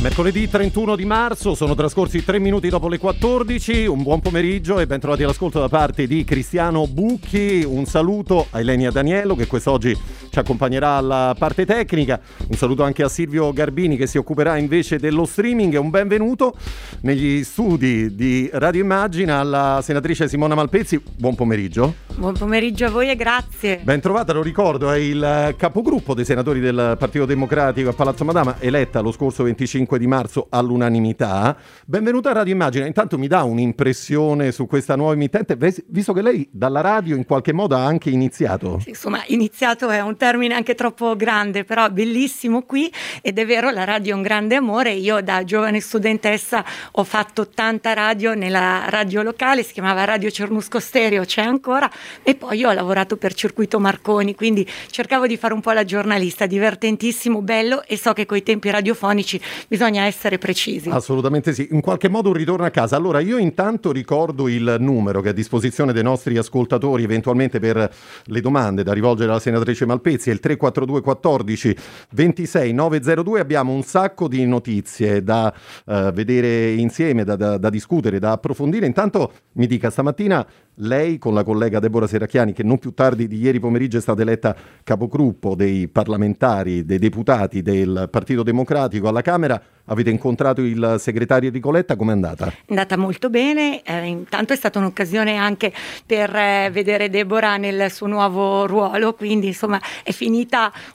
Mercoledì 31 di marzo, sono trascorsi tre minuti dopo le 14, un buon pomeriggio e ben trovati all'ascolto da parte di Cristiano Bucchi, un saluto a Elenia Daniello che quest'oggi ci accompagnerà alla parte tecnica, un saluto anche a Silvio Garbini che si occuperà invece dello streaming. E un benvenuto negli studi di Radio Immagina alla senatrice Simona Malpezzi, buon pomeriggio. Buon pomeriggio a voi e grazie. Ben trovata, lo ricordo, è il capogruppo dei senatori del Partito Democratico a Palazzo Madama, eletta lo scorso 25 di marzo all'unanimità. Benvenuta a Radio Immagina. Intanto mi dà un'impressione su questa nuova emittente, visto che lei dalla radio in qualche modo ha anche iniziato. Sì, insomma, iniziato è un termine anche troppo grande, però bellissimo qui ed è vero, la radio è un grande amore. Io da giovane studentessa ho fatto tanta radio nella radio locale, si chiamava Radio Cernusco Stereo, c'è ancora e poi ho lavorato per Circuito Marconi, quindi cercavo di fare un po' la giornalista, divertentissimo, bello e so che coi tempi radiofonici bisogna essere precisi. Assolutamente sì, in qualche modo un ritorno a casa. Allora io intanto ricordo il numero che è a disposizione dei nostri ascoltatori eventualmente per le domande da rivolgere alla senatrice Malpezzi, è il 342 14 26 902, abbiamo un sacco di notizie da uh, vedere insieme, da, da, da discutere, da approfondire. Intanto mi dica stamattina lei con la collega Deborah Seracchiani, che non più tardi di ieri pomeriggio è stata eletta capogruppo dei parlamentari, dei deputati del Partito Democratico alla Camera, avete incontrato il segretario Ricoletta, com'è andata? È andata molto bene, eh, intanto è stata un'occasione anche per eh, vedere Deborah nel suo nuovo ruolo, quindi insomma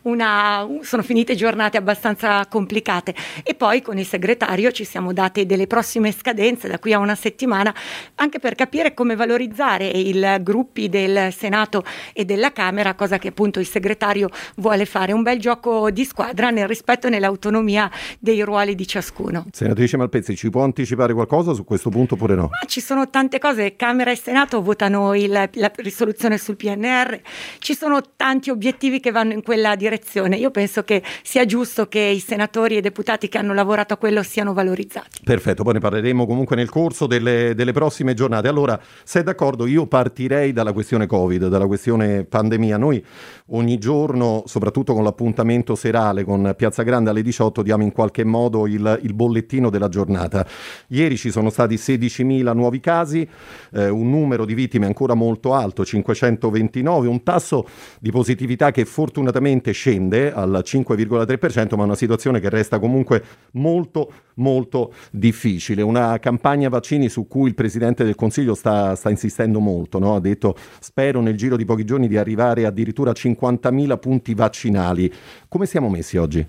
una, sono finite giornate abbastanza complicate. E poi con il segretario ci siamo date delle prossime scadenze da qui a una settimana anche per capire come valorizzare i gruppi del Senato e della Camera, cosa che appunto il segretario vuole fare, un bel gioco di squadra nel rispetto e nell'autonomia dei ruoli di di ciascuno. Senatrice Malpezzi, ci può anticipare qualcosa su questo punto oppure no? Ma ci sono tante cose, Camera e Senato votano il, la risoluzione sul PNR, ci sono tanti obiettivi che vanno in quella direzione. Io penso che sia giusto che i senatori e i deputati che hanno lavorato a quello siano valorizzati. Perfetto, poi ne parleremo comunque nel corso delle, delle prossime giornate. Allora, se è d'accordo, io partirei dalla questione Covid, dalla questione pandemia. Noi ogni giorno, soprattutto con l'appuntamento serale con Piazza Grande alle 18, diamo in qualche modo il, il bollettino della giornata. Ieri ci sono stati 16.000 nuovi casi, eh, un numero di vittime ancora molto alto, 529, un tasso di positività che fortunatamente scende al 5,3%, ma una situazione che resta comunque molto molto difficile. Una campagna vaccini su cui il Presidente del Consiglio sta, sta insistendo molto, no? ha detto spero nel giro di pochi giorni di arrivare addirittura a 50.000 punti vaccinali. Come siamo messi oggi?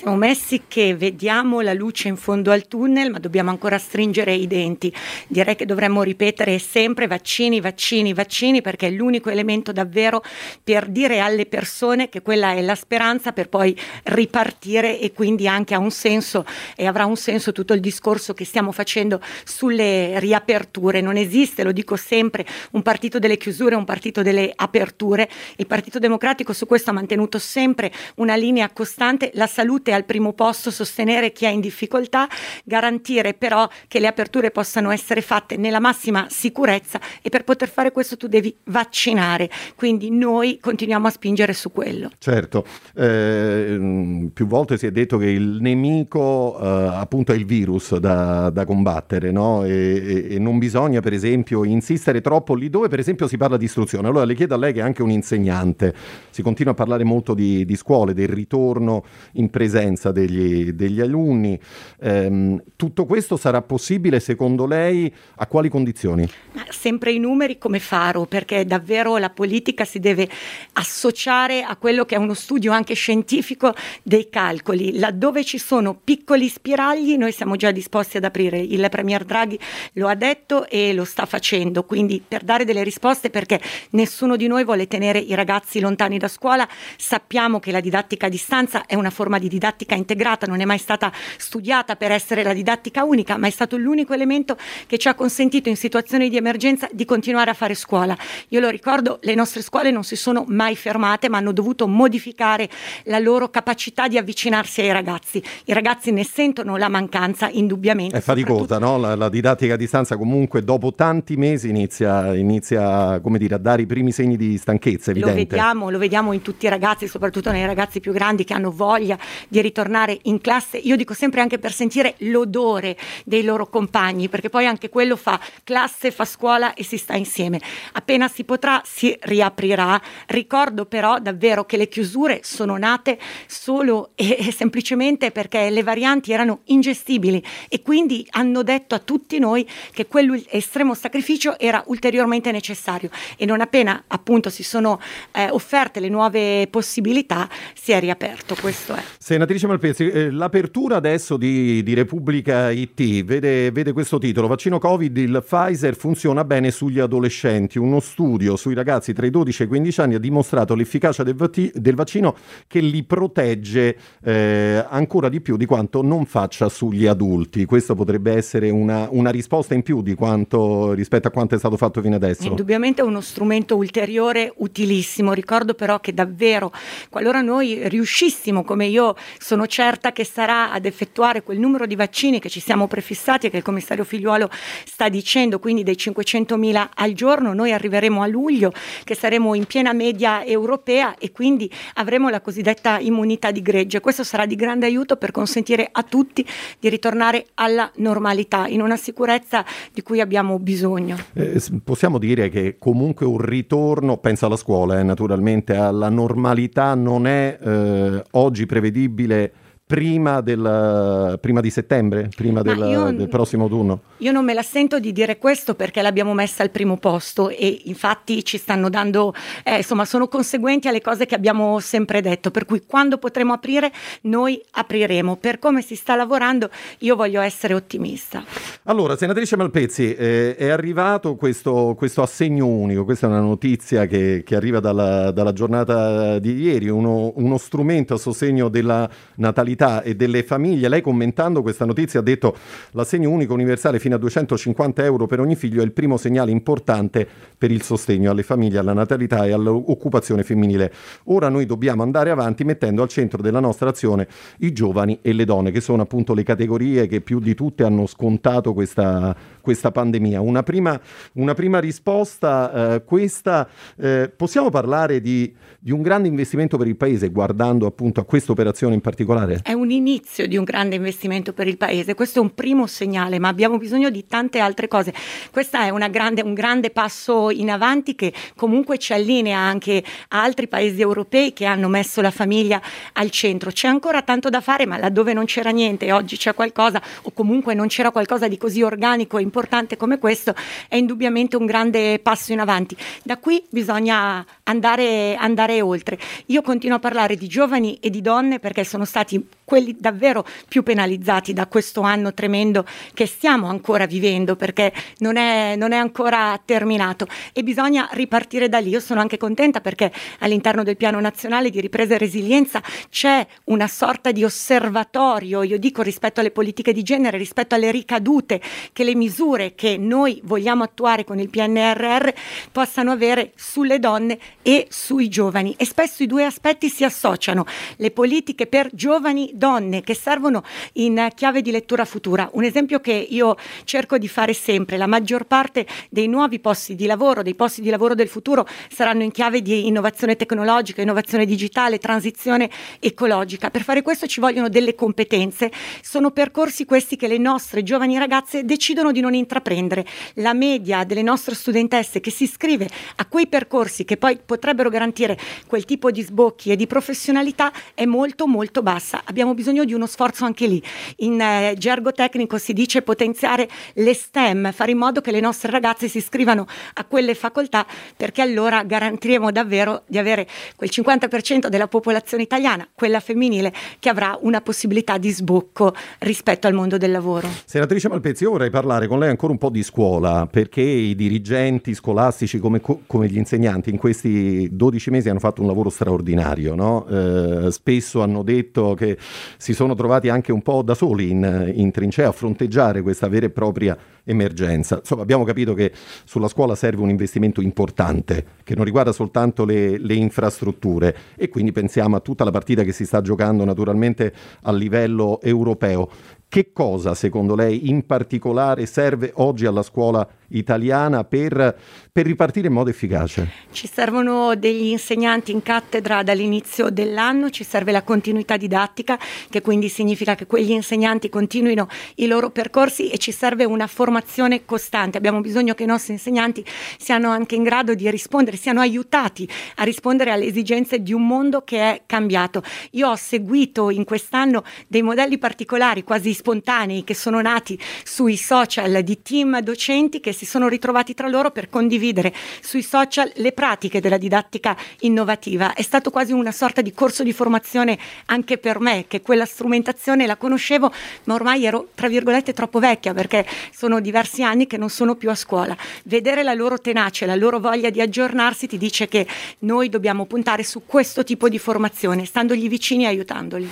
Siamo messi che vediamo la luce in fondo al tunnel, ma dobbiamo ancora stringere i denti. Direi che dovremmo ripetere sempre vaccini, vaccini, vaccini, perché è l'unico elemento davvero per dire alle persone che quella è la speranza per poi ripartire e quindi anche ha un senso e avrà un senso tutto il discorso che stiamo facendo sulle riaperture. Non esiste, lo dico sempre, un partito delle chiusure, un partito delle aperture. Il Partito Democratico su questo ha mantenuto sempre una linea costante, la salute al primo posto, sostenere chi è in difficoltà, garantire però che le aperture possano essere fatte nella massima sicurezza e per poter fare questo tu devi vaccinare. Quindi noi continuiamo a spingere su quello. Certo, eh, più volte si è detto che il nemico eh, appunto è il virus da, da combattere no? e, e, e, non bisogna per esempio insistere troppo lì dove per esempio si parla di istruzione. Allora le chiedo a lei che è anche un insegnante, si continua a parlare molto di, di scuole, del ritorno in presenza presenza degli, degli alunni. Eh, tutto questo sarà possibile secondo lei a quali condizioni? Ma sempre i numeri come faro, perché davvero la politica si deve associare a quello che è uno studio anche scientifico dei calcoli. Laddove ci sono piccoli spiragli, noi siamo già disposti ad aprire. Il Premier Draghi lo ha detto e lo sta facendo, quindi per dare delle risposte perché nessuno di noi vuole tenere i ragazzi lontani da scuola, sappiamo che la didattica a distanza è una forma di didattica didattica integrata non è mai stata studiata per essere la didattica unica, ma è stato l'unico elemento che ci ha consentito in situazioni di emergenza di continuare a fare scuola. Io lo ricordo, le nostre scuole non si sono mai fermate, ma hanno dovuto modificare la loro capacità di avvicinarsi ai ragazzi. I ragazzi ne sentono la mancanza indubbiamente. È faticosa, no? La, la, didattica a distanza comunque dopo tanti mesi inizia, inizia come dire, a dare i primi segni di stanchezza, evidente. Lo vediamo, lo vediamo in tutti i ragazzi, soprattutto nei ragazzi più grandi che hanno voglia di ritornare in classe, io dico sempre anche per sentire l'odore dei loro compagni, perché poi anche quello fa classe, fa scuola e si sta insieme. Appena si potrà si riaprirà. Ricordo però davvero che le chiusure sono nate solo e, semplicemente perché le varianti erano ingestibili e quindi hanno detto a tutti noi che quell'estremo sacrificio era ulteriormente necessario e non appena appunto si sono eh, offerte le nuove possibilità si è riaperto. Questo è. Senatrice Malpezzi, eh, l'apertura adesso di, di Repubblica IT vede, vede, questo titolo: Vaccino Covid, il Pfizer funziona bene sugli adolescenti. Uno studio sui ragazzi tra i 12 e i 15 anni ha dimostrato l'efficacia del, vati- del vaccino che li protegge eh, ancora di più di quanto non faccia sugli adulti. Questo potrebbe essere una, una risposta in più quanto, rispetto a quanto è stato fatto fino adesso. Indubbiamente è uno strumento ulteriore utilissimo. Ricordo però che davvero, qualora noi riuscissimo, come io sono certa che sarà ad effettuare quel numero di vaccini che ci siamo prefissati e che il commissario Figliuolo sta dicendo, quindi dei 500.000 al giorno, noi arriveremo a luglio che saremo in piena media europea e quindi avremo la cosiddetta immunità di gregge. Questo sarà di grande aiuto per consentire a tutti di ritornare alla normalità in una sicurezza di cui abbiamo bisogno. Eh, possiamo dire che comunque un ritorno, penso alla scuola, eh, naturalmente alla normalità non è eh, oggi prevedibile ပြီးလဲ prima, del, prima, di settembre, prima del, io, del, prossimo autunno? Io non me la sento di dire questo perché l'abbiamo messa al primo posto e infatti ci stanno dando, eh, insomma, sono conseguenti alle cose che abbiamo sempre detto, per cui quando potremo aprire noi apriremo. Per come si sta lavorando io voglio essere ottimista. Allora, senatrice Malpezzi, eh, è arrivato questo, questo, assegno unico, questa è una notizia che, che arriva dalla, dalla, giornata di ieri, uno, uno strumento a sostegno della natalità comunità e delle famiglie. Lei commentando questa notizia ha detto l'assegno unico universale fino a 250 euro per ogni figlio è il primo segnale importante per il sostegno alle famiglie, alla natalità e all'occupazione femminile. Ora noi dobbiamo andare avanti mettendo al centro della nostra azione i giovani e le donne, che sono appunto le categorie che più di tutte hanno scontato questa, questa pandemia. Una prima, una prima risposta, eh, questa, eh, possiamo parlare di, di un grande investimento per il Paese guardando appunto a questa operazione in particolare? È un inizio di un grande investimento per il Paese, questo è un primo segnale, ma abbiamo bisogno di tante altre cose. Questo è grande, un grande passo in avanti che comunque ci allinea anche a altri paesi europei che hanno messo la famiglia al centro. C'è ancora tanto da fare, ma laddove non c'era niente, oggi c'è qualcosa o comunque non c'era qualcosa di così organico e importante come questo, è indubbiamente un grande passo in avanti. Da qui bisogna andare, andare oltre. Io continuo a parlare di giovani e di donne perché sono stati quelli davvero più penalizzati da questo anno tremendo che stiamo ancora vivendo perché non è, non è ancora terminato e bisogna ripartire da lì. Io sono anche contenta perché all'interno del piano nazionale di ripresa e resilienza c'è una sorta di osservatorio, io dico rispetto alle politiche di genere, rispetto alle ricadute che le misure che noi vogliamo attuare con il PNRR possano avere sulle donne e sui giovani e spesso i due aspetti si associano. Le politiche per giovani donne che servono in chiave di lettura futura. Un esempio che io cerco di fare sempre, la maggior parte dei nuovi posti di lavoro, dei posti di lavoro del futuro saranno in chiave di innovazione tecnologica, innovazione digitale, transizione ecologica. Per fare questo ci vogliono delle competenze, sono percorsi questi che le nostre giovani ragazze decidono di non intraprendere. La media delle nostre studentesse che si iscrive a quei percorsi che poi potrebbero garantire quel tipo di sbocchi e di professionalità è molto molto bassa. Abbiamo abbiamo bisogno di uno sforzo anche lì. In eh, gergo tecnico si dice potenziare le STEM, fare in modo che le nostre ragazze si iscrivano a quelle facoltà perché allora garantiremo davvero di avere quel 50% della popolazione italiana, quella femminile, che avrà una possibilità di sbocco rispetto al mondo del lavoro. Senatrice Malpezzi, io vorrei parlare con lei ancora un po' di scuola, perché i dirigenti scolastici come, come gli insegnanti in questi 12 mesi hanno fatto un lavoro straordinario. No? Eh, spesso hanno detto che si sono trovati anche un po' da soli in, in trincea a fronteggiare questa vera e propria emergenza. Insomma, abbiamo capito che sulla scuola serve un investimento importante che non riguarda soltanto le, le, infrastrutture e quindi pensiamo a tutta la partita che si sta giocando naturalmente a livello europeo. Che cosa secondo lei in particolare serve oggi alla scuola italiana per, per, ripartire in modo efficace? Ci servono degli insegnanti in cattedra dall'inizio dell'anno, ci serve la continuità didattica, che quindi significa che quegli insegnanti continuino i loro percorsi e ci serve una formazione costante. Abbiamo bisogno che i nostri insegnanti siano anche in grado di rispondere, siano aiutati a rispondere alle esigenze di un mondo che è cambiato. Io ho seguito in quest'anno dei modelli particolari, quasi spontanei, che sono nati sui social di team docenti che si sono ritrovati tra loro per condividere sui social le pratiche della didattica innovativa. È stato quasi una sorta di corso di formazione anche per me, che quella strumentazione la conoscevo, ma ormai ero tra virgolette troppo vecchia perché sono diversi anni che non sono più a scuola. Vedere la loro tenacia, la loro voglia di aggiornarsi ti dice che noi dobbiamo puntare su questo tipo di formazione, standogli vicini e aiutandoli.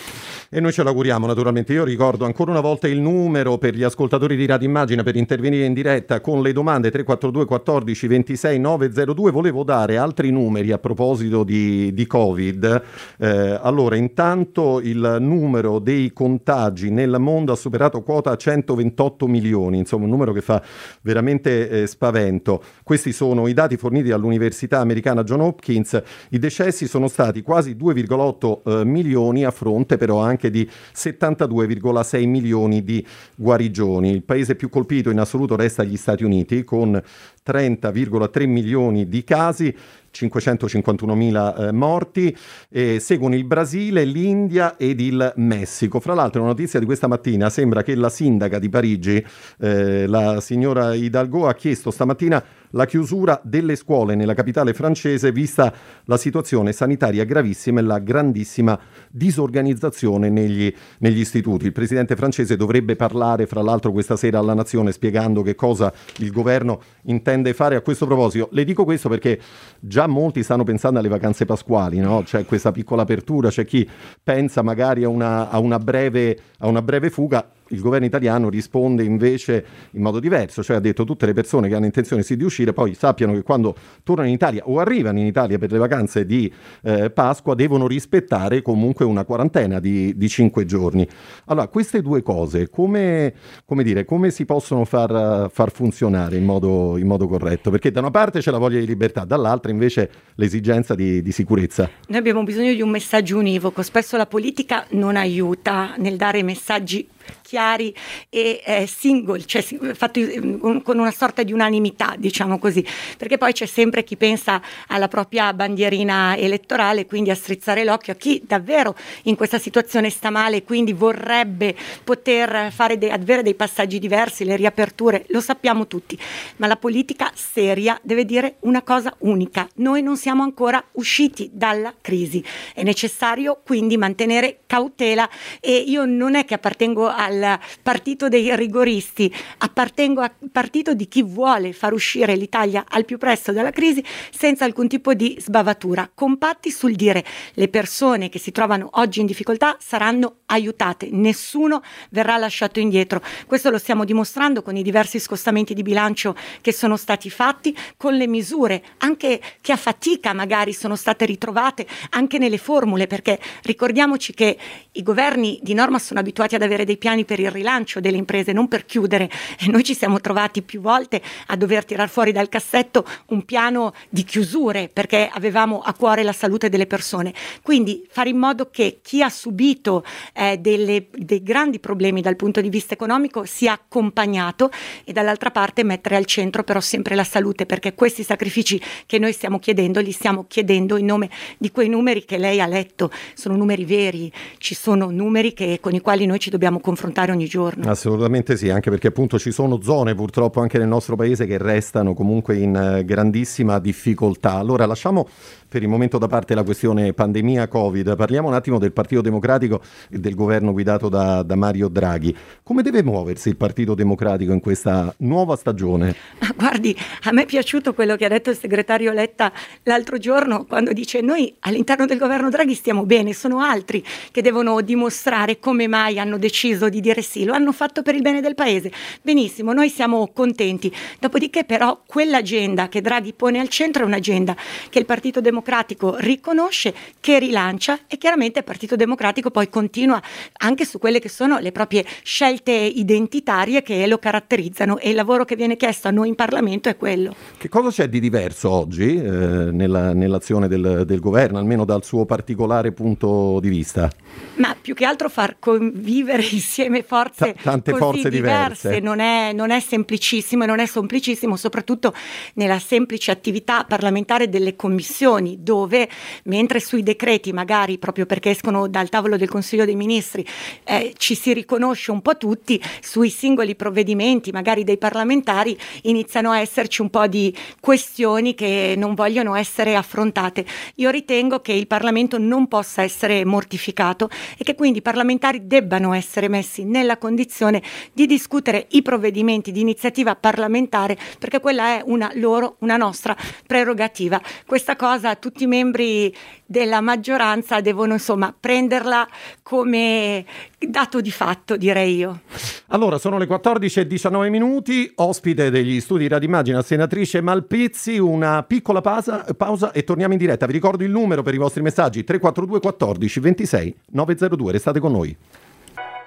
E noi ce l'auguriamo naturalmente. Io ricordo ancora una volta il numero per gli ascoltatori di Radio Immagina per intervenire in diretta con le domande 342 14 26 902. Volevo dare altri numeri a proposito di, di Covid. Eh, allora, intanto il numero dei contagi nel mondo ha superato quota 128 milioni, insomma un numero che fa veramente eh, spavento. Questi sono i dati forniti dall'Università americana John Hopkins. I decessi sono stati quasi 2,8 eh, milioni a fronte però anche di 72,6 milioni di guarigioni. Il paese più colpito in assoluto resta gli Stati Uniti con con 30,3 milioni di casi, 551.000 eh, morti, eh, seguono il Brasile, l'India ed il Messico. Fra l'altro, una notizia di questa mattina sembra che la sindaca di Parigi, eh, la signora Hidalgo, ha chiesto stamattina la chiusura delle scuole nella capitale francese vista la situazione sanitaria gravissima e la grandissima disorganizzazione negli, negli istituti. Il presidente francese dovrebbe parlare fra l'altro questa sera alla nazione spiegando che cosa il governo intende fare a questo proposito. Le dico questo perché già molti stanno pensando alle vacanze pasquali, no? c'è questa piccola apertura, c'è chi pensa magari a una, a una, breve, a una breve fuga il governo italiano risponde invece in modo diverso, cioè ha detto tutte le persone che hanno intenzione sì di uscire poi sappiano che quando tornano in Italia o arrivano in Italia per le vacanze di eh, Pasqua devono rispettare comunque una quarantena di, di 5 giorni. Allora, queste due cose come, come, dire, come si possono far, far funzionare in modo, in modo, corretto? Perché da una parte c'è la voglia di libertà, dall'altra invece l'esigenza di, di sicurezza. Noi abbiamo bisogno di un messaggio univoco, spesso la politica non aiuta nel dare messaggi chiari e eh, single, cioè fatti um, con una sorta di unanimità, diciamo così, perché poi c'è sempre chi pensa alla propria bandierina elettorale, quindi a strizzare l'occhio a chi davvero in questa situazione sta male, quindi vorrebbe poter de- avere dei passaggi diversi, le riaperture, lo sappiamo tutti, ma la politica seria deve dire una cosa unica, noi non siamo ancora usciti dalla crisi, è necessario quindi mantenere cautela e io non è che appartengo al partito dei rigoristi, appartengo al partito di chi vuole far uscire l'Italia al più presto dalla crisi senza alcun tipo di sbavatura, compatti sul dire le persone che si trovano oggi in difficoltà saranno aiutate, nessuno verrà lasciato indietro. Questo lo stiamo dimostrando con i diversi scostamenti di bilancio che sono stati fatti, con le misure anche che a fatica magari sono state ritrovate anche nelle formule, perché ricordiamoci che i governi di norma sono abituati ad avere dei piani per il rilancio delle imprese, non per chiudere. E noi ci siamo trovati più volte a dover tirar fuori dal cassetto un piano di chiusure perché avevamo a cuore la salute delle persone. Quindi fare in modo che chi ha subito eh, delle, dei grandi problemi dal punto di vista economico sia accompagnato e dall'altra parte mettere al centro però sempre la salute perché questi sacrifici che noi stiamo chiedendo li stiamo chiedendo in nome di quei numeri che lei ha letto. Sono numeri veri, ci sono numeri che, con i quali noi ci dobbiamo confrontare affrontare ogni giorno. Assolutamente sì, anche perché appunto ci sono zone purtroppo anche nel nostro paese che restano comunque in eh, grandissima difficoltà. Allora lasciamo per il momento da parte la questione pandemia Covid, parliamo un attimo del Partito Democratico e del governo guidato da, da Mario Draghi. Come deve muoversi il Partito Democratico in questa nuova stagione? Guardi, a me è piaciuto quello che ha detto il segretario Letta l'altro giorno quando dice noi all'interno del governo Draghi stiamo bene, sono altri che devono dimostrare come mai hanno deciso di dire sì, lo hanno fatto per il bene del paese. Benissimo, noi siamo contenti. Dopodiché però quell'agenda che Draghi pone al centro è un'agenda che il Partito Democratico Democratico riconosce, che rilancia e chiaramente il Partito Democratico poi continua anche su quelle che sono le proprie scelte identitarie che lo caratterizzano e il lavoro che viene chiesto a noi in Parlamento è quello. Che cosa c'è di diverso oggi eh, nella, nell'azione del, del governo, almeno dal suo particolare punto di vista? Ma più che altro far convivere insieme forze T- tante forze diverse, diverse. Non, è, non è semplicissimo e non è semplicissimo soprattutto nella semplice attività parlamentare delle commissioni dove mentre sui decreti magari proprio perché escono dal tavolo del Consiglio dei Ministri eh, ci si riconosce un po' tutti, sui singoli provvedimenti magari dei parlamentari iniziano a esserci un po' di questioni che non vogliono essere affrontate. Io ritengo che il Parlamento non possa essere mortificato e che quindi i parlamentari debbano essere messi nella condizione di discutere i provvedimenti di iniziativa parlamentare perché quella è una loro, una nostra prerogativa. Questa cosa tutti i membri della maggioranza devono insomma prenderla come dato di fatto, direi io. Allora, sono le 14 e 19 minuti, ospite degli studi Radimmagina, senatrice Malpezzi, una piccola pausa, pausa e torniamo in diretta. Vi ricordo il numero per i vostri messaggi 342 14 26 902, restate con noi.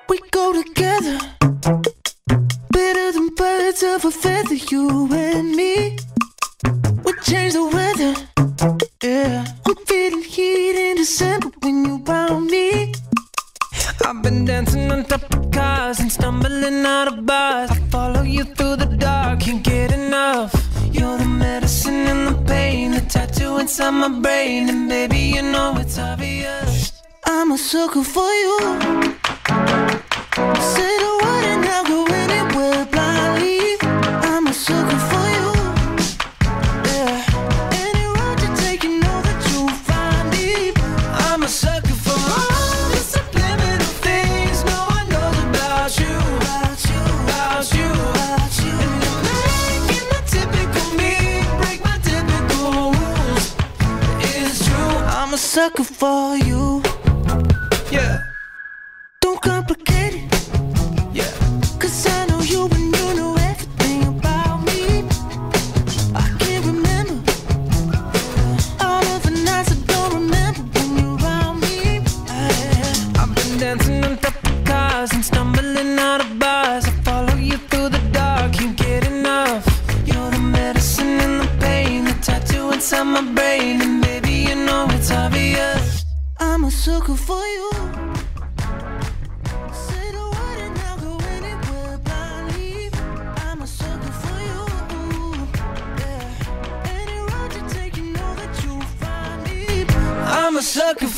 We go together Better than birds of a feather, you and me We change the weather Yeah I'm feeling heat in December when you found me I've been dancing on top of cars and stumbling out of bars. I follow you through the dark, can't get enough. You're the medicine and the pain, the tattoo inside my brain, and baby, you know it's obvious. I'm a sucker for you. Say the word and I'll go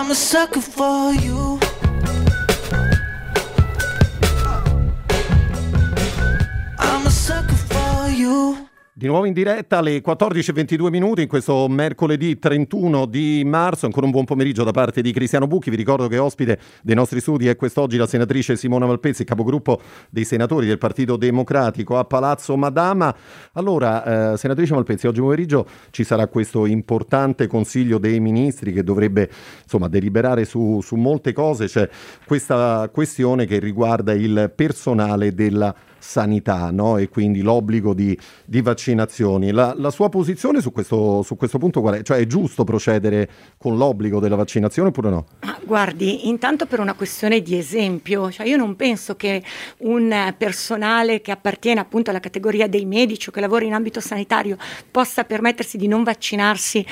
I'm a sucker for you. Di nuovo in diretta alle 14.22 minuti in questo mercoledì 31 di marzo. Ancora un buon pomeriggio da parte di Cristiano Bucchi. Vi ricordo che ospite dei nostri studi è quest'oggi la senatrice Simona Malpezzi, capogruppo dei senatori del Partito Democratico a Palazzo Madama. Allora, eh, senatrice Malpezzi, oggi pomeriggio ci sarà questo importante Consiglio dei Ministri che dovrebbe insomma deliberare su, su molte cose. C'è questa questione che riguarda il personale della sanità no? e quindi l'obbligo di, di vaccinazioni. La, la, sua posizione su questo, su questo punto qual è? Cioè è giusto procedere con l'obbligo della vaccinazione oppure no? Guardi, intanto per una questione di esempio, cioè io non penso che un personale che appartiene appunto alla categoria dei medici o che lavora in ambito sanitario possa permettersi di non vaccinarsi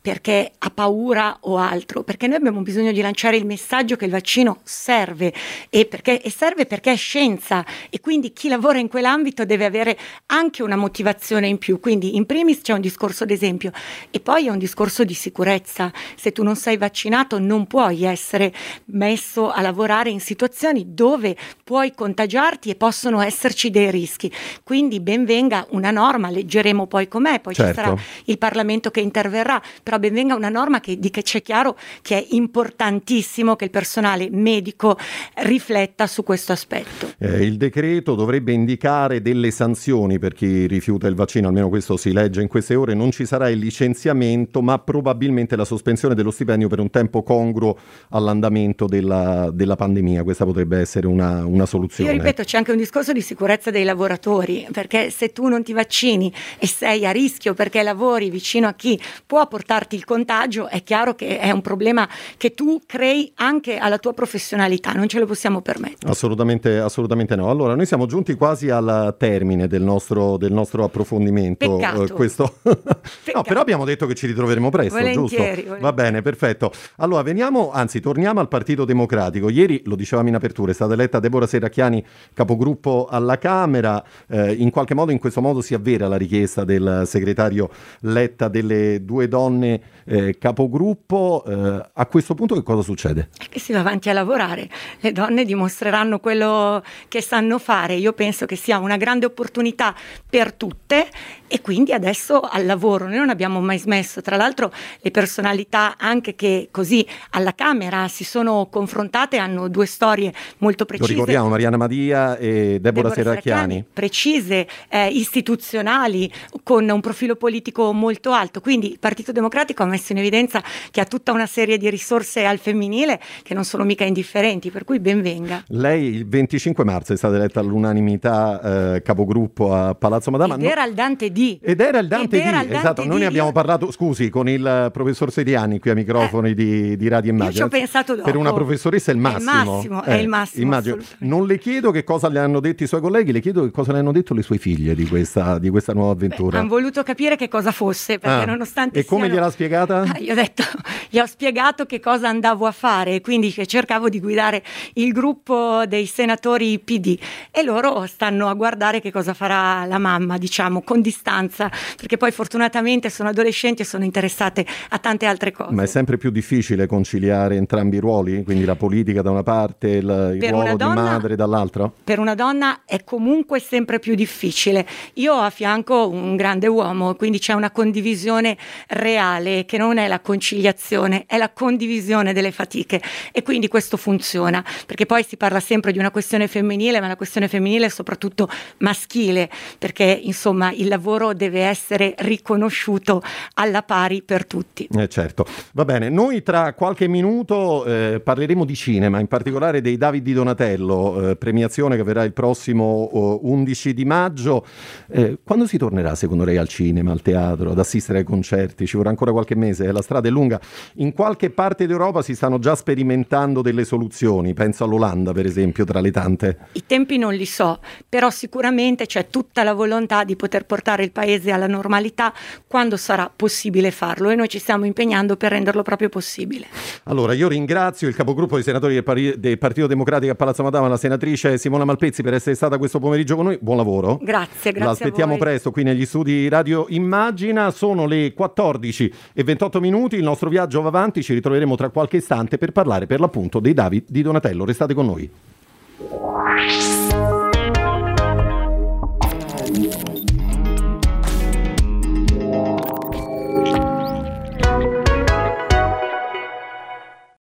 perché ha paura o altro, perché noi abbiamo bisogno di lanciare il messaggio che il vaccino serve e, perché, e, serve perché è scienza e quindi chi lavora in quell'ambito deve avere anche una motivazione in più. Quindi in primis c'è un discorso d'esempio e poi è un discorso di sicurezza. Se tu non sei vaccinato non puoi essere messo a lavorare in situazioni dove puoi contagiarti e possono esserci dei rischi. Quindi benvenga una norma, leggeremo poi com'è, poi certo. ci sarà il Parlamento che interverrà però benvenga una norma che, di che c'è chiaro che è importantissimo che il personale medico rifletta su questo aspetto. Eh, il decreto dovrebbe indicare delle sanzioni per chi rifiuta il vaccino, almeno questo si legge in queste ore, non ci sarà il licenziamento ma probabilmente la sospensione dello stipendio per un tempo congruo all'andamento della, della pandemia, questa potrebbe essere una, una soluzione. Io ripeto, c'è anche un discorso di sicurezza dei lavoratori, perché se tu non ti vaccini e sei a rischio perché lavori vicino a chi può portare darti il contagio, è chiaro che è un problema che tu crei anche alla tua professionalità, non ce lo possiamo permettere. Assolutamente, assolutamente no. Allora, noi siamo giunti quasi al termine del nostro, del nostro approfondimento. Peccato. Eh, questo... no, però abbiamo detto che ci ritroveremo presto, volentieri, giusto? Volentieri. Va bene, perfetto. Allora, veniamo, anzi, torniamo al Partito Democratico. Ieri, lo dicevamo in apertura, è stata eletta Deborah Serracchiani capogruppo alla Camera. Eh, in qualche modo, in questo modo si avvera la richiesta del segretario Letta delle due donne eh, capogruppo, eh, a questo punto che cosa succede? Che si va avanti a lavorare, le donne dimostreranno quello che sanno fare, io penso che sia una grande opportunità per tutte e quindi adesso al lavoro, noi non abbiamo mai smesso, tra l'altro le personalità anche che così alla Camera si sono confrontate hanno due storie molto precise. Lo ricordiamo, Mariana Madia e Deborah, Deborah Serracchiani. Precise, eh, istituzionali, con un profilo politico molto alto, quindi il Partito Democratico Democratico ha messo in evidenza che ha tutta una serie di risorse al femminile che non sono mica indifferenti, per cui ben venga. Lei il 25 marzo è stata eletta all'unanimità eh, capogruppo a Palazzo Madama. Ed era il Dante D. Ed era il Dante Ed D, Dante esatto. D. Noi ne abbiamo parlato, scusi, con il professor Seriani qui a microfoni eh, di, di, Radio Immagine. Io ci ho pensato dopo. Per una professoressa è il massimo. È il massimo, eh, è il massimo immagino. Non le chiedo che cosa le hanno detto i suoi colleghi, le chiedo che cosa le hanno detto le sue figlie di questa, di questa nuova avventura. hanno voluto capire che cosa fosse, perché ah. nonostante E come siano... spiegata? Ah, io ho detto, gli ho spiegato che cosa andavo a fare, quindi che cercavo di guidare il gruppo dei senatori PD e loro stanno a guardare che cosa farà la mamma, diciamo, con distanza, perché poi fortunatamente sono adolescenti e sono interessate a tante altre cose. Ma è sempre più difficile conciliare entrambi i ruoli, quindi la politica da una parte, il, il ruolo donna, di madre dall'altra? Per una donna è comunque sempre più difficile. Io ho a fianco un grande uomo, quindi c'è una condivisione reale che non è la conciliazione, è la condivisione delle fatiche e quindi questo funziona, perché poi si parla sempre di una questione femminile, ma la questione femminile è soprattutto maschile, perché insomma il lavoro deve essere riconosciuto alla pari per tutti. Eh certo, va bene, noi tra qualche minuto eh, parleremo di cinema, in particolare dei David di Donatello, eh, premiazione che verrà il prossimo 11 di maggio. Eh, quando si tornerà secondo lei al cinema, al teatro, ad assistere ai concerti? Ci vorrà ancora qualche mese? La strada è lunga. In qualche parte d'Europa si stanno già sperimentando delle soluzioni, penso all'Olanda per esempio, tra le tante. I tempi non li so, però sicuramente c'è tutta la volontà di poter portare il paese alla normalità quando sarà possibile farlo e noi ci stiamo impegnando per renderlo proprio possibile. Allora, io ringrazio il capogruppo dei senatori del, Pari- del Partito Democratico a Palazzo Madama, la senatrice Simona Malpezzi per essere stata questo pomeriggio con noi. Buon lavoro. Grazie, grazie. L'aspettiamo presto qui negli studi Radio Immagina. Sono le 14 e 28 minuti. Il nostro viaggio va avanti. Ci ritroveremo tra qualche istante per parlare per l'appunto dei David di Donatello. Restate con noi.